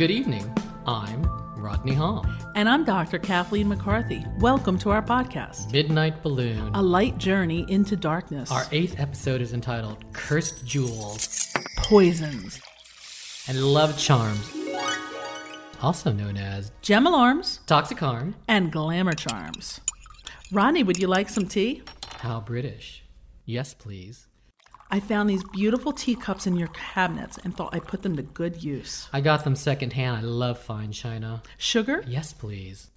Good evening. I'm Rodney Hall. And I'm Dr. Kathleen McCarthy. Welcome to our podcast, Midnight Balloon. A Light Journey into Darkness. Our eighth episode is entitled Cursed Jewels Poisons. and Love Charms, also known as Gem alarms Toxicarm. and glamour charms. Ronnie, would you like some tea? How British. Yes, please. I found these beautiful teacups in your cabinets and thought I'd put them to good use. I got them secondhand. I love fine china. Sugar? Yes, please.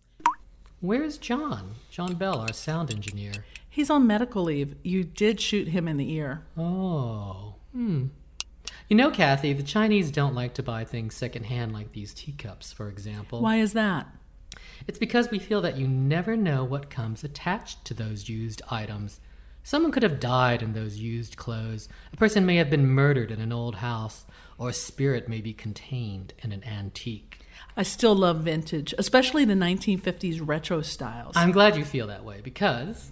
Where's John? John Bell, our sound engineer. He's on medical leave. You did shoot him in the ear. Oh, hmm. You know, Kathy, the Chinese don't like to buy things secondhand like these teacups, for example. Why is that? It's because we feel that you never know what comes attached to those used items. Someone could have died in those used clothes. A person may have been murdered in an old house, or a spirit may be contained in an antique. I still love vintage, especially the 1950s retro styles. I'm glad you feel that way because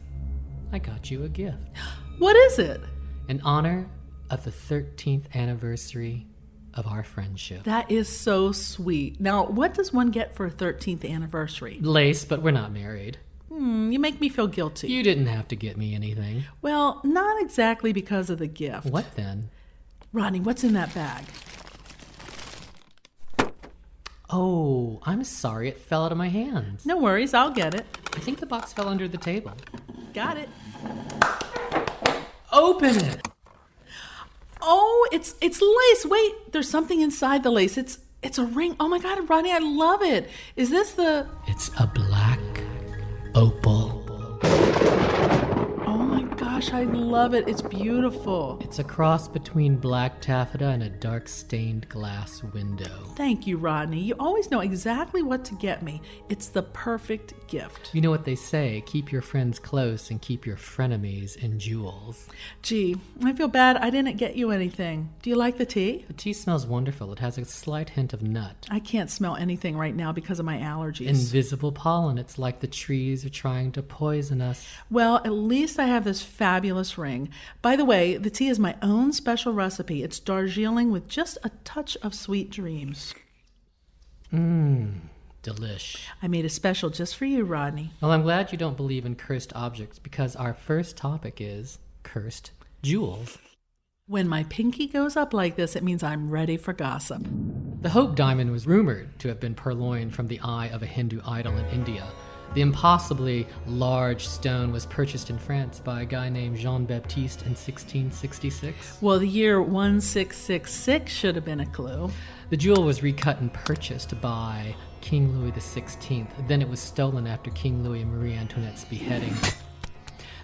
I got you a gift what is it? in honor of the 13th anniversary of our friendship. That is so sweet. Now, what does one get for a 13th anniversary? Lace, but we're not married. Hmm, you make me feel guilty. You didn't have to get me anything. Well, not exactly because of the gift. What then? Rodney, what's in that bag? Oh, I'm sorry, it fell out of my hands. No worries, I'll get it. I think the box fell under the table. Got it. Open it! Oh, it's it's lace. Wait, there's something inside the lace. It's it's a ring. Oh my god, Rodney, I love it. Is this the It's a black opal. Gosh, I love it. It's beautiful. It's a cross between black taffeta and a dark stained glass window. Thank you, Rodney. You always know exactly what to get me. It's the perfect gift. You know what they say keep your friends close and keep your frenemies in jewels. Gee, I feel bad I didn't get you anything. Do you like the tea? The tea smells wonderful. It has a slight hint of nut. I can't smell anything right now because of my allergies. Invisible pollen. It's like the trees are trying to poison us. Well, at least I have this fabulous ring. By the way, the tea is my own special recipe. It's Darjeeling with just a touch of sweet dreams. Mmm, delish. I made a special just for you, Rodney. Well, I'm glad you don't believe in cursed objects because our first topic is cursed jewels. When my pinky goes up like this, it means I'm ready for gossip. The Hope Diamond was rumored to have been purloined from the eye of a Hindu idol in India. The impossibly large stone was purchased in France by a guy named Jean Baptiste in 1666. Well, the year 1666 should have been a clue. The jewel was recut and purchased by King Louis XVI. Then it was stolen after King Louis and Marie Antoinette's beheading.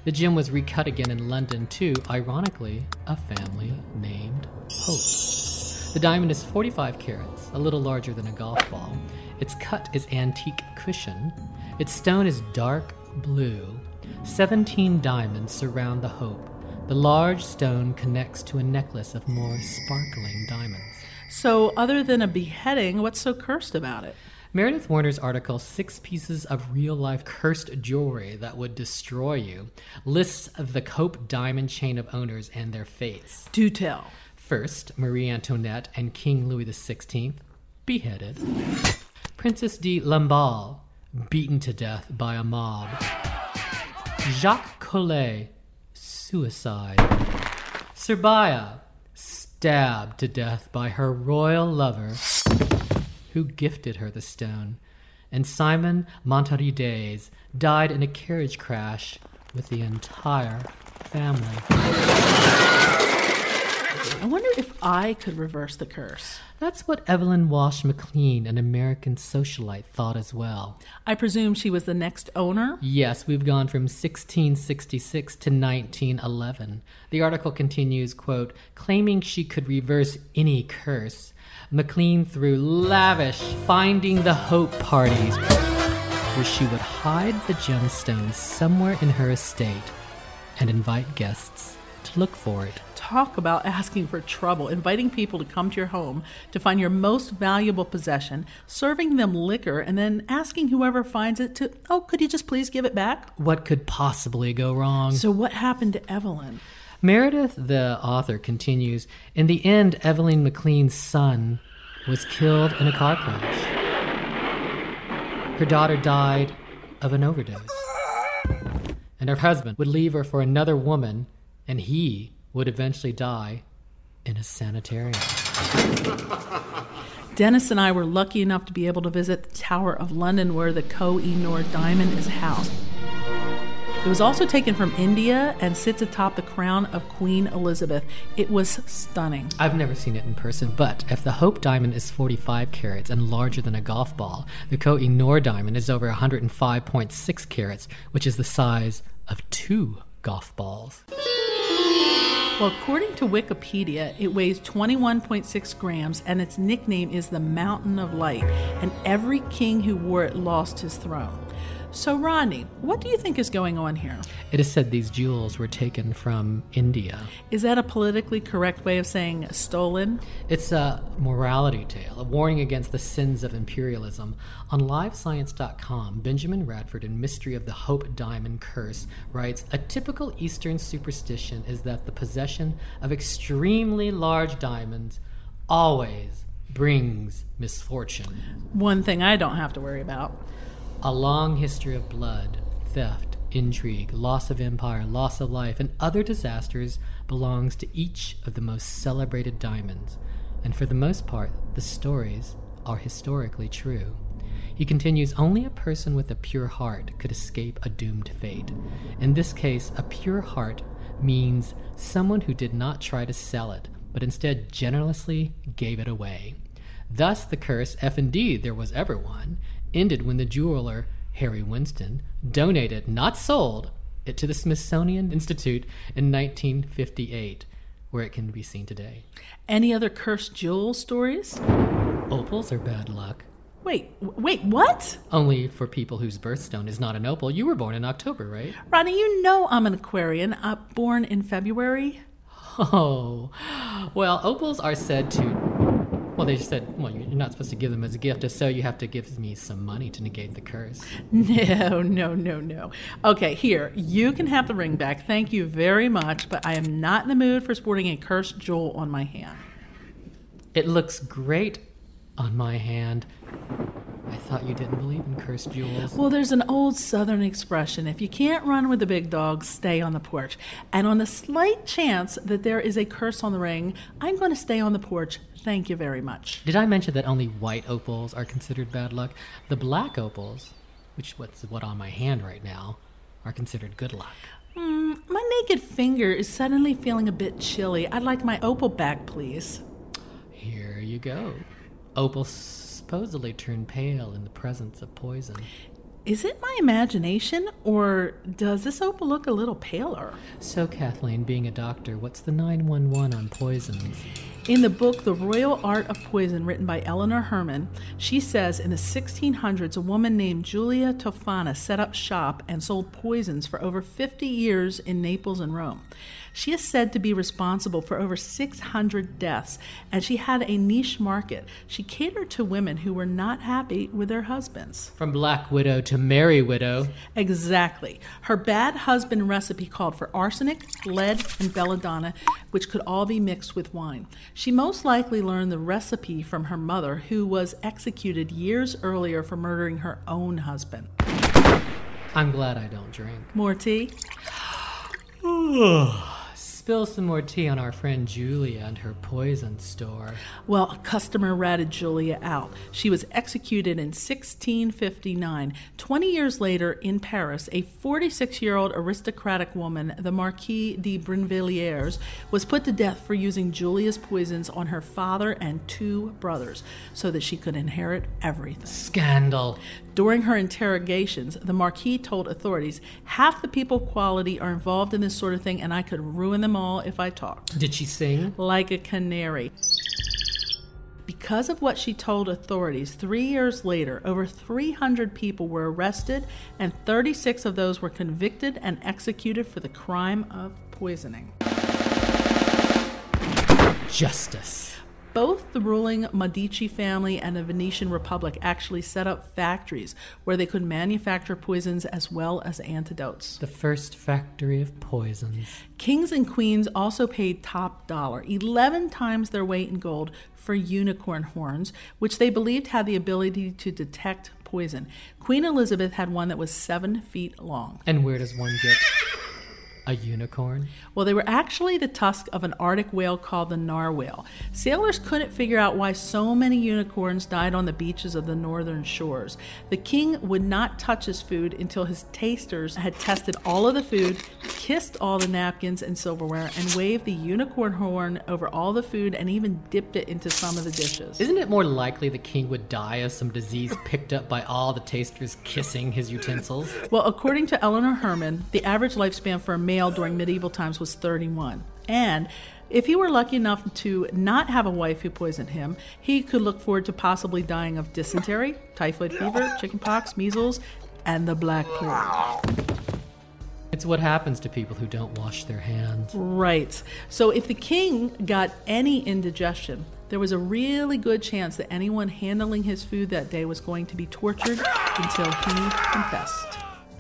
The gem was recut again in London to, ironically, a family named Hope. The diamond is 45 carats, a little larger than a golf ball. Its cut is antique cushion. Its stone is dark blue. 17 diamonds surround the Hope. The large stone connects to a necklace of more sparkling diamonds. So, other than a beheading, what's so cursed about it? Meredith Warner's article, Six Pieces of Real Life Cursed Jewelry That Would Destroy You, lists the Hope diamond chain of owners and their fates. Do tell. First, Marie Antoinette and King Louis XVI, beheaded. Princess de Lamballe, beaten to death by a mob. Jacques Collet, suicide. Serbia, stabbed to death by her royal lover, who gifted her the stone. And Simon Montarides died in a carriage crash with the entire family. I wonder if I could reverse the curse. That's what Evelyn Walsh McLean, an American socialite, thought as well. I presume she was the next owner? Yes, we've gone from 1666 to 1911. The article continues, quote, claiming she could reverse any curse. McLean threw lavish finding the hope parties where she would hide the gemstones somewhere in her estate and invite guests to look for it. Talk about asking for trouble, inviting people to come to your home to find your most valuable possession, serving them liquor, and then asking whoever finds it to, oh, could you just please give it back? What could possibly go wrong? So, what happened to Evelyn? Meredith, the author, continues In the end, Evelyn McLean's son was killed in a car crash. Her daughter died of an overdose. And her husband would leave her for another woman, and he would eventually die in a sanitarium. Dennis and I were lucky enough to be able to visit the Tower of London where the Koh i Noor diamond is housed. It was also taken from India and sits atop the crown of Queen Elizabeth. It was stunning. I've never seen it in person, but if the Hope diamond is 45 carats and larger than a golf ball, the Koh i Noor diamond is over 105.6 carats, which is the size of two golf balls. Well, according to Wikipedia, it weighs 21.6 grams and its nickname is the Mountain of Light, and every king who wore it lost his throne. So, Ronnie, what do you think is going on here? It is said these jewels were taken from India. Is that a politically correct way of saying stolen? It's a morality tale, a warning against the sins of imperialism. On livescience.com, Benjamin Radford in Mystery of the Hope Diamond Curse writes A typical Eastern superstition is that the possession of extremely large diamonds always brings misfortune. One thing I don't have to worry about. A long history of blood, theft, intrigue, loss of empire, loss of life, and other disasters belongs to each of the most celebrated diamonds, and for the most part, the stories are historically true. He continues only a person with a pure heart could escape a doomed fate. In this case, a pure heart means someone who did not try to sell it, but instead generously gave it away. Thus, the curse, if indeed there was ever one, ended when the jeweler, Harry Winston, donated, not sold, it to the Smithsonian Institute in 1958, where it can be seen today. Any other cursed jewel stories? Opals are bad luck. Wait, wait, what? Only for people whose birthstone is not an opal. You were born in October, right? Ronnie, you know I'm an Aquarian, uh, born in February. Oh, well, opals are said to. Well, they just said, well, you're not supposed to give them as a gift. If so, you have to give me some money to negate the curse. No, no, no, no. Okay, here, you can have the ring back. Thank you very much, but I am not in the mood for sporting a cursed jewel on my hand. It looks great on my hand. I thought you didn't believe in cursed jewels. Well, there's an old southern expression if you can't run with the big dogs, stay on the porch. And on the slight chance that there is a curse on the ring, I'm going to stay on the porch. Thank you very much. Did I mention that only white opals are considered bad luck? The black opals, which what's what on my hand right now, are considered good luck. Mm, my naked finger is suddenly feeling a bit chilly. I'd like my opal back, please. Here you go. Opals supposedly turn pale in the presence of poison. Is it my imagination, or does this opal look a little paler? So, Kathleen, being a doctor, what's the 911 on poisons? In the book The Royal Art of Poison, written by Eleanor Herman, she says in the 1600s, a woman named Julia Tofana set up shop and sold poisons for over 50 years in Naples and Rome. She is said to be responsible for over 600 deaths, and she had a niche market. She catered to women who were not happy with their husbands. From Black Widow to Merry Widow. Exactly. Her bad husband recipe called for arsenic, lead, and belladonna, which could all be mixed with wine. She most likely learned the recipe from her mother, who was executed years earlier for murdering her own husband. I'm glad I don't drink. More tea? Spill some more tea on our friend Julia and her poison store. Well, a customer ratted Julia out. She was executed in 1659. Twenty years later, in Paris, a 46 year old aristocratic woman, the Marquise de Brinvilliers, was put to death for using Julia's poisons on her father and two brothers so that she could inherit everything. Scandal. During her interrogations, the Marquis told authorities, Half the people quality are involved in this sort of thing, and I could ruin them all if I talked. Did she sing? Like a canary. Because of what she told authorities, three years later, over 300 people were arrested, and 36 of those were convicted and executed for the crime of poisoning. Justice. Both the ruling Medici family and the Venetian Republic actually set up factories where they could manufacture poisons as well as antidotes. The first factory of poisons. Kings and queens also paid top dollar, 11 times their weight in gold, for unicorn horns, which they believed had the ability to detect poison. Queen Elizabeth had one that was seven feet long. And where does one get a unicorn? Well, they were actually the tusk of an Arctic whale called the narwhal. Sailors couldn't figure out why so many unicorns died on the beaches of the northern shores. The king would not touch his food until his tasters had tested all of the food, kissed all the napkins and silverware, and waved the unicorn horn over all the food and even dipped it into some of the dishes. Isn't it more likely the king would die of some disease picked up by all the tasters kissing his utensils? Well, according to Eleanor Herman, the average lifespan for a male during medieval times was 31. And if he were lucky enough to not have a wife who poisoned him, he could look forward to possibly dying of dysentery, typhoid fever, chickenpox, measles, and the black plague. It's what happens to people who don't wash their hands. Right. So if the king got any indigestion, there was a really good chance that anyone handling his food that day was going to be tortured until he confessed.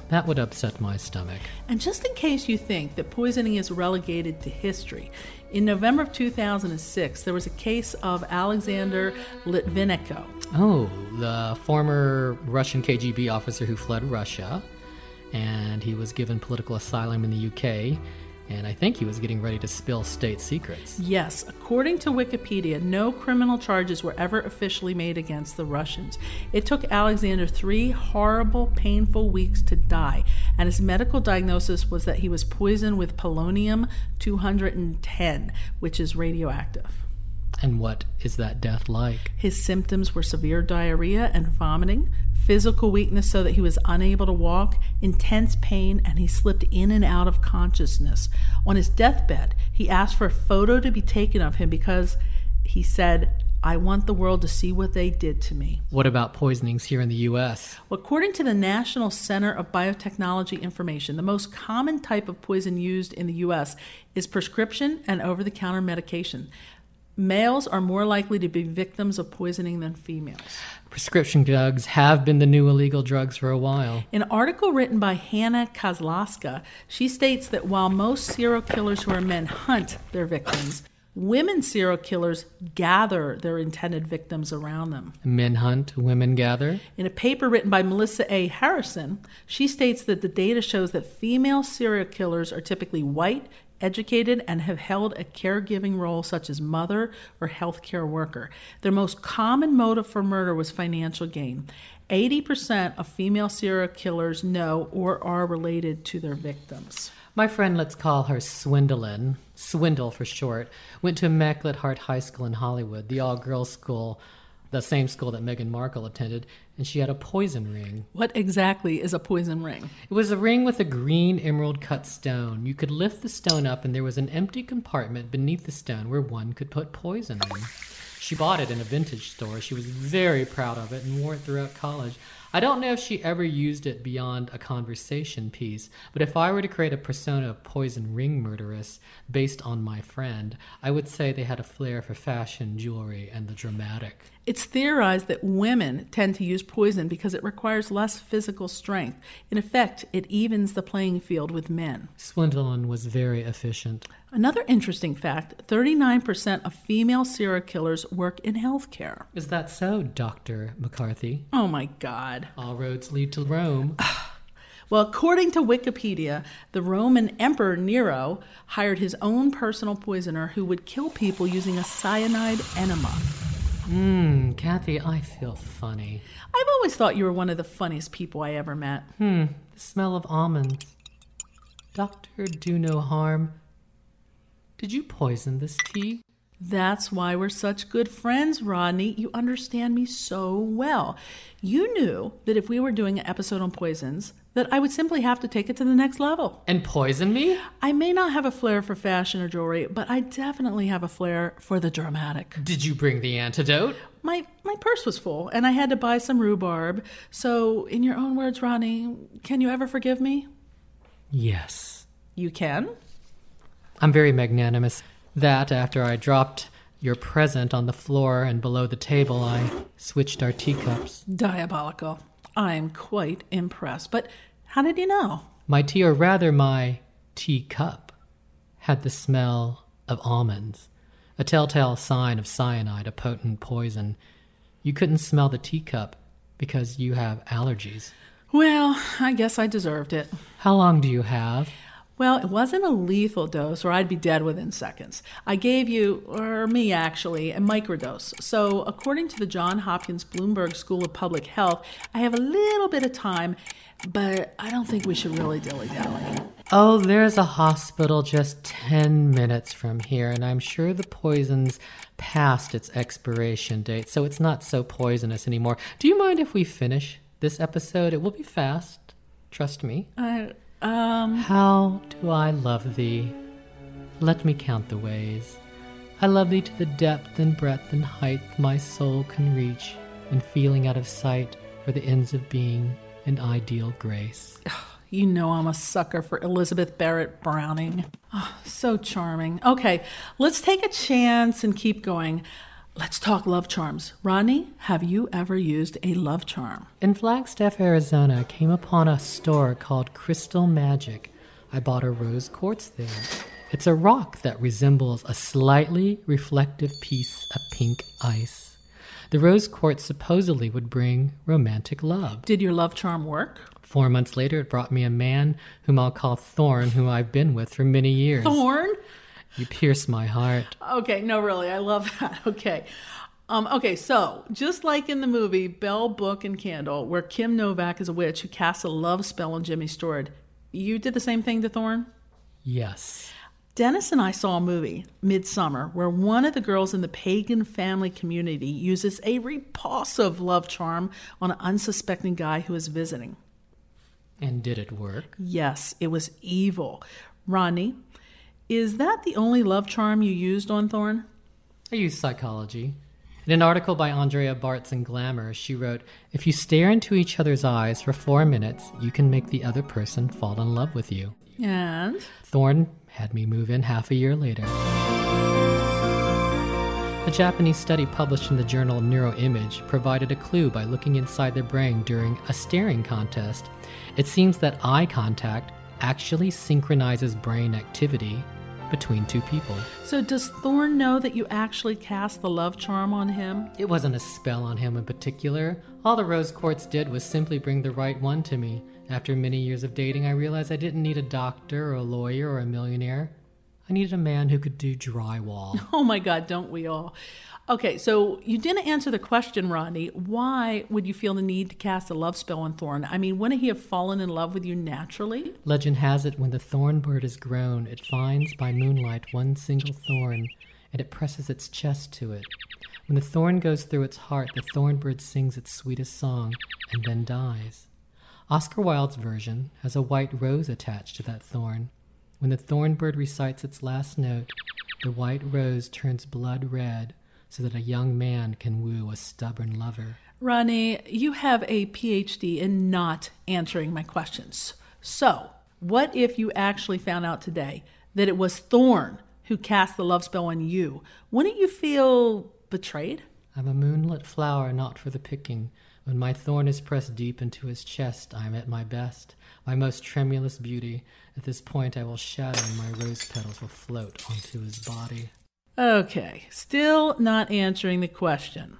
That would upset my stomach. And just in case you think that poisoning is relegated to history, in November of 2006, there was a case of Alexander Litvinenko. Oh, the former Russian KGB officer who fled Russia, and he was given political asylum in the UK and I think he was getting ready to spill state secrets. Yes, according to Wikipedia, no criminal charges were ever officially made against the Russians. It took Alexander three horrible, painful weeks to die, and his medical diagnosis was that he was poisoned with polonium 210, which is radioactive. And what is that death like? His symptoms were severe diarrhea and vomiting, physical weakness so that he was unable to walk, intense pain, and he slipped in and out of consciousness. On his deathbed, he asked for a photo to be taken of him because he said, I want the world to see what they did to me. What about poisonings here in the U.S.? Well, according to the National Center of Biotechnology Information, the most common type of poison used in the U.S. is prescription and over the counter medication males are more likely to be victims of poisoning than females. Prescription drugs have been the new illegal drugs for a while. In an article written by Hannah Kozlowska, she states that while most serial killers who are men hunt their victims, women serial killers gather their intended victims around them. Men hunt, women gather. In a paper written by Melissa A. Harrison, she states that the data shows that female serial killers are typically white, educated, and have held a caregiving role such as mother or healthcare worker. Their most common motive for murder was financial gain. 80% of female serial killers know or are related to their victims. My friend, let's call her Swindlin, Swindle for short, went to Immaculate Heart High School in Hollywood, the all girls school the same school that Meghan Markle attended, and she had a poison ring. What exactly is a poison ring? It was a ring with a green emerald cut stone. You could lift the stone up, and there was an empty compartment beneath the stone where one could put poison in. She bought it in a vintage store. She was very proud of it and wore it throughout college. I don't know if she ever used it beyond a conversation piece, but if I were to create a persona of poison ring murderess based on my friend, I would say they had a flair for fashion, jewelry, and the dramatic. It's theorized that women tend to use poison because it requires less physical strength. In effect, it evens the playing field with men. Swindlin was very efficient. Another interesting fact 39% of female serial killers work in healthcare. Is that so, Dr. McCarthy? Oh my God. All roads lead to Rome. Well, according to Wikipedia, the Roman Emperor Nero hired his own personal poisoner who would kill people using a cyanide enema. Mmm, Kathy, I feel funny. I've always thought you were one of the funniest people I ever met. Hmm, the smell of almonds. Doctor, do no harm. Did you poison this tea? That's why we're such good friends, Rodney. You understand me so well. You knew that if we were doing an episode on poisons, that I would simply have to take it to the next level. And poison me? I may not have a flair for fashion or jewelry, but I definitely have a flair for the dramatic. Did you bring the antidote? My my purse was full and I had to buy some rhubarb. So, in your own words, Ronnie, can you ever forgive me? Yes. You can? I'm very magnanimous. That after I dropped your present on the floor and below the table, I switched our teacups. Diabolical. I'm quite impressed. But how did you know? My tea, or rather my teacup, had the smell of almonds, a telltale sign of cyanide, a potent poison. You couldn't smell the teacup because you have allergies. Well, I guess I deserved it. How long do you have? Well, it wasn't a lethal dose, or I'd be dead within seconds. I gave you, or me actually, a microdose. So, according to the Johns Hopkins Bloomberg School of Public Health, I have a little bit of time, but I don't think we should really dilly dally. Oh, there's a hospital just 10 minutes from here, and I'm sure the poison's past its expiration date, so it's not so poisonous anymore. Do you mind if we finish this episode? It will be fast. Trust me. I, um, How do I love thee? Let me count the ways. I love thee to the depth and breadth and height my soul can reach, in feeling out of sight for the ends of being and ideal grace. you know I'm a sucker for Elizabeth Barrett Browning. Oh, so charming. Okay, let's take a chance and keep going. Let's talk love charms. Ronnie, have you ever used a love charm? In Flagstaff, Arizona, I came upon a store called Crystal Magic. I bought a rose quartz there. It's a rock that resembles a slightly reflective piece of pink ice. The rose quartz supposedly would bring romantic love. Did your love charm work? Four months later, it brought me a man whom I'll call Thorn, who I've been with for many years. Thorn? You pierce my heart. Okay, no, really, I love that. Okay. Um, okay, so just like in the movie Bell, Book, and Candle, where Kim Novak is a witch who casts a love spell on Jimmy Stewart, you did the same thing to Thorn? Yes. Dennis and I saw a movie, Midsommar, where one of the girls in the pagan family community uses a repulsive love charm on an unsuspecting guy who is visiting. And did it work? Yes, it was evil. Ronnie, is that the only love charm you used on Thorn? I used psychology. In an article by Andrea Bartz in Glamour, she wrote If you stare into each other's eyes for four minutes, you can make the other person fall in love with you. And? Thorn had me move in half a year later. A Japanese study published in the journal Neuroimage provided a clue by looking inside the brain during a staring contest. It seems that eye contact actually synchronizes brain activity between two people. So, does Thorn know that you actually cast the love charm on him? It wasn't a spell on him in particular. All the rose quartz did was simply bring the right one to me. After many years of dating, I realized I didn't need a doctor or a lawyer or a millionaire. I needed a man who could do drywall. Oh my God, don't we all? Okay, so you didn't answer the question, Rodney. Why would you feel the need to cast a love spell on Thorn? I mean, wouldn't he have fallen in love with you naturally? Legend has it when the thorn bird is grown, it finds by moonlight one single thorn, and it presses its chest to it. When the thorn goes through its heart, the thorn bird sings its sweetest song and then dies. Oscar Wilde's version has a white rose attached to that thorn. When the thorn bird recites its last note, the white rose turns blood red so that a young man can woo a stubborn lover. Ronnie, you have a PhD in not answering my questions. So, what if you actually found out today that it was Thorn who cast the love spell on you? Wouldn't you feel betrayed? I'm a moonlit flower not for the picking. When my thorn is pressed deep into his chest, I am at my best, my most tremulous beauty. At this point, I will shatter and my rose petals will float onto his body. Okay, still not answering the question.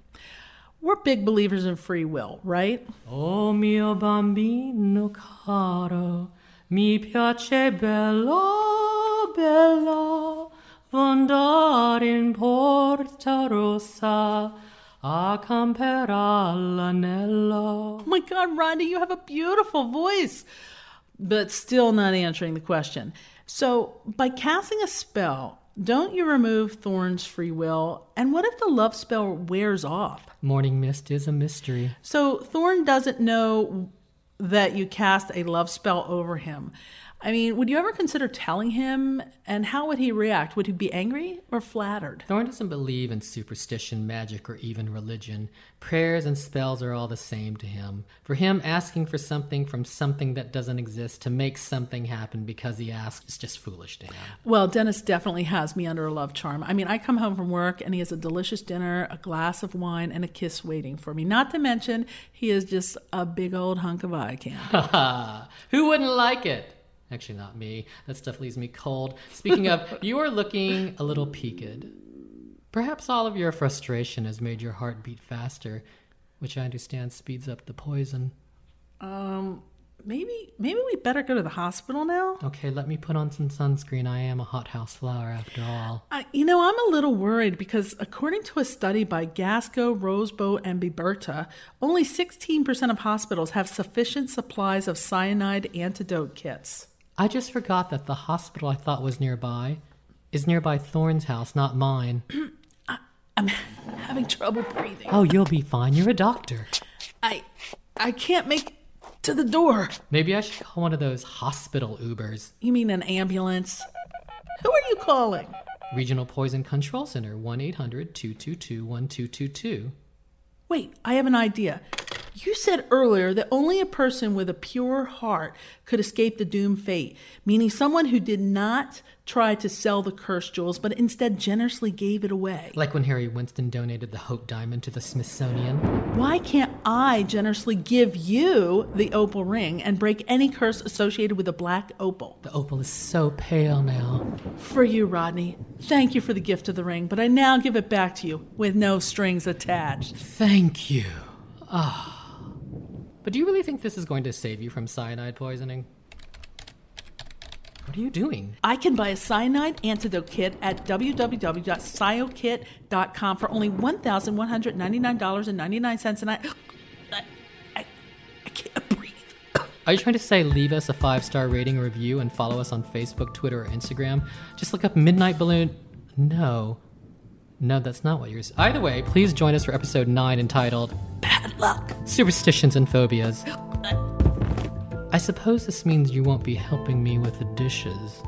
We're big believers in free will, right? Oh mio bambino caro, mi piace bello, bello, andare in Porta Rossa a camper all'anello. Oh my God, Rhonda, you have a beautiful voice, but still not answering the question. So, by casting a spell, don't you remove Thorn's free will? And what if the love spell wears off? Morning mist is a mystery. So, Thorn doesn't know that you cast a love spell over him. I mean, would you ever consider telling him? And how would he react? Would he be angry or flattered? Thorn doesn't believe in superstition, magic, or even religion. Prayers and spells are all the same to him. For him, asking for something from something that doesn't exist to make something happen because he asks is just foolish to him. Well, Dennis definitely has me under a love charm. I mean, I come home from work and he has a delicious dinner, a glass of wine, and a kiss waiting for me. Not to mention, he is just a big old hunk of eye candy. Who wouldn't like it? Actually, not me. That stuff leaves me cold. Speaking of, you are looking a little peaked. Perhaps all of your frustration has made your heart beat faster, which I understand speeds up the poison. Um, maybe maybe we better go to the hospital now. Okay, let me put on some sunscreen. I am a hothouse flower after all. You know, I'm a little worried because according to a study by Gasco, Roseboat, and Biberta, only 16% of hospitals have sufficient supplies of cyanide antidote kits. I just forgot that the hospital I thought was nearby is nearby Thorn's house, not mine. I'm having trouble breathing. Oh, you'll be fine. You're a doctor. I I can't make to the door. Maybe I should call one of those hospital Ubers. You mean an ambulance? Who are you calling? Regional Poison Control Center, 1 800 222 1222. Wait, I have an idea. You said earlier that only a person with a pure heart could escape the doomed fate, meaning someone who did not try to sell the cursed jewels, but instead generously gave it away. Like when Harry Winston donated the Hope Diamond to the Smithsonian. Why can't I generously give you the opal ring and break any curse associated with a black opal? The opal is so pale now. For you, Rodney. Thank you for the gift of the ring, but I now give it back to you with no strings attached. Thank you. Ah. But do you really think this is going to save you from cyanide poisoning? What are you doing? I can buy a cyanide antidote kit at www.cyokit.com for only $1,199.99 and I, I, I, I can't breathe. Are you trying to say leave us a five star rating review and follow us on Facebook, Twitter, or Instagram? Just look up Midnight Balloon. No. No, that's not what you're. Either way, please join us for episode 9 entitled Bad luck. Superstitions and Phobias. I suppose this means you won't be helping me with the dishes.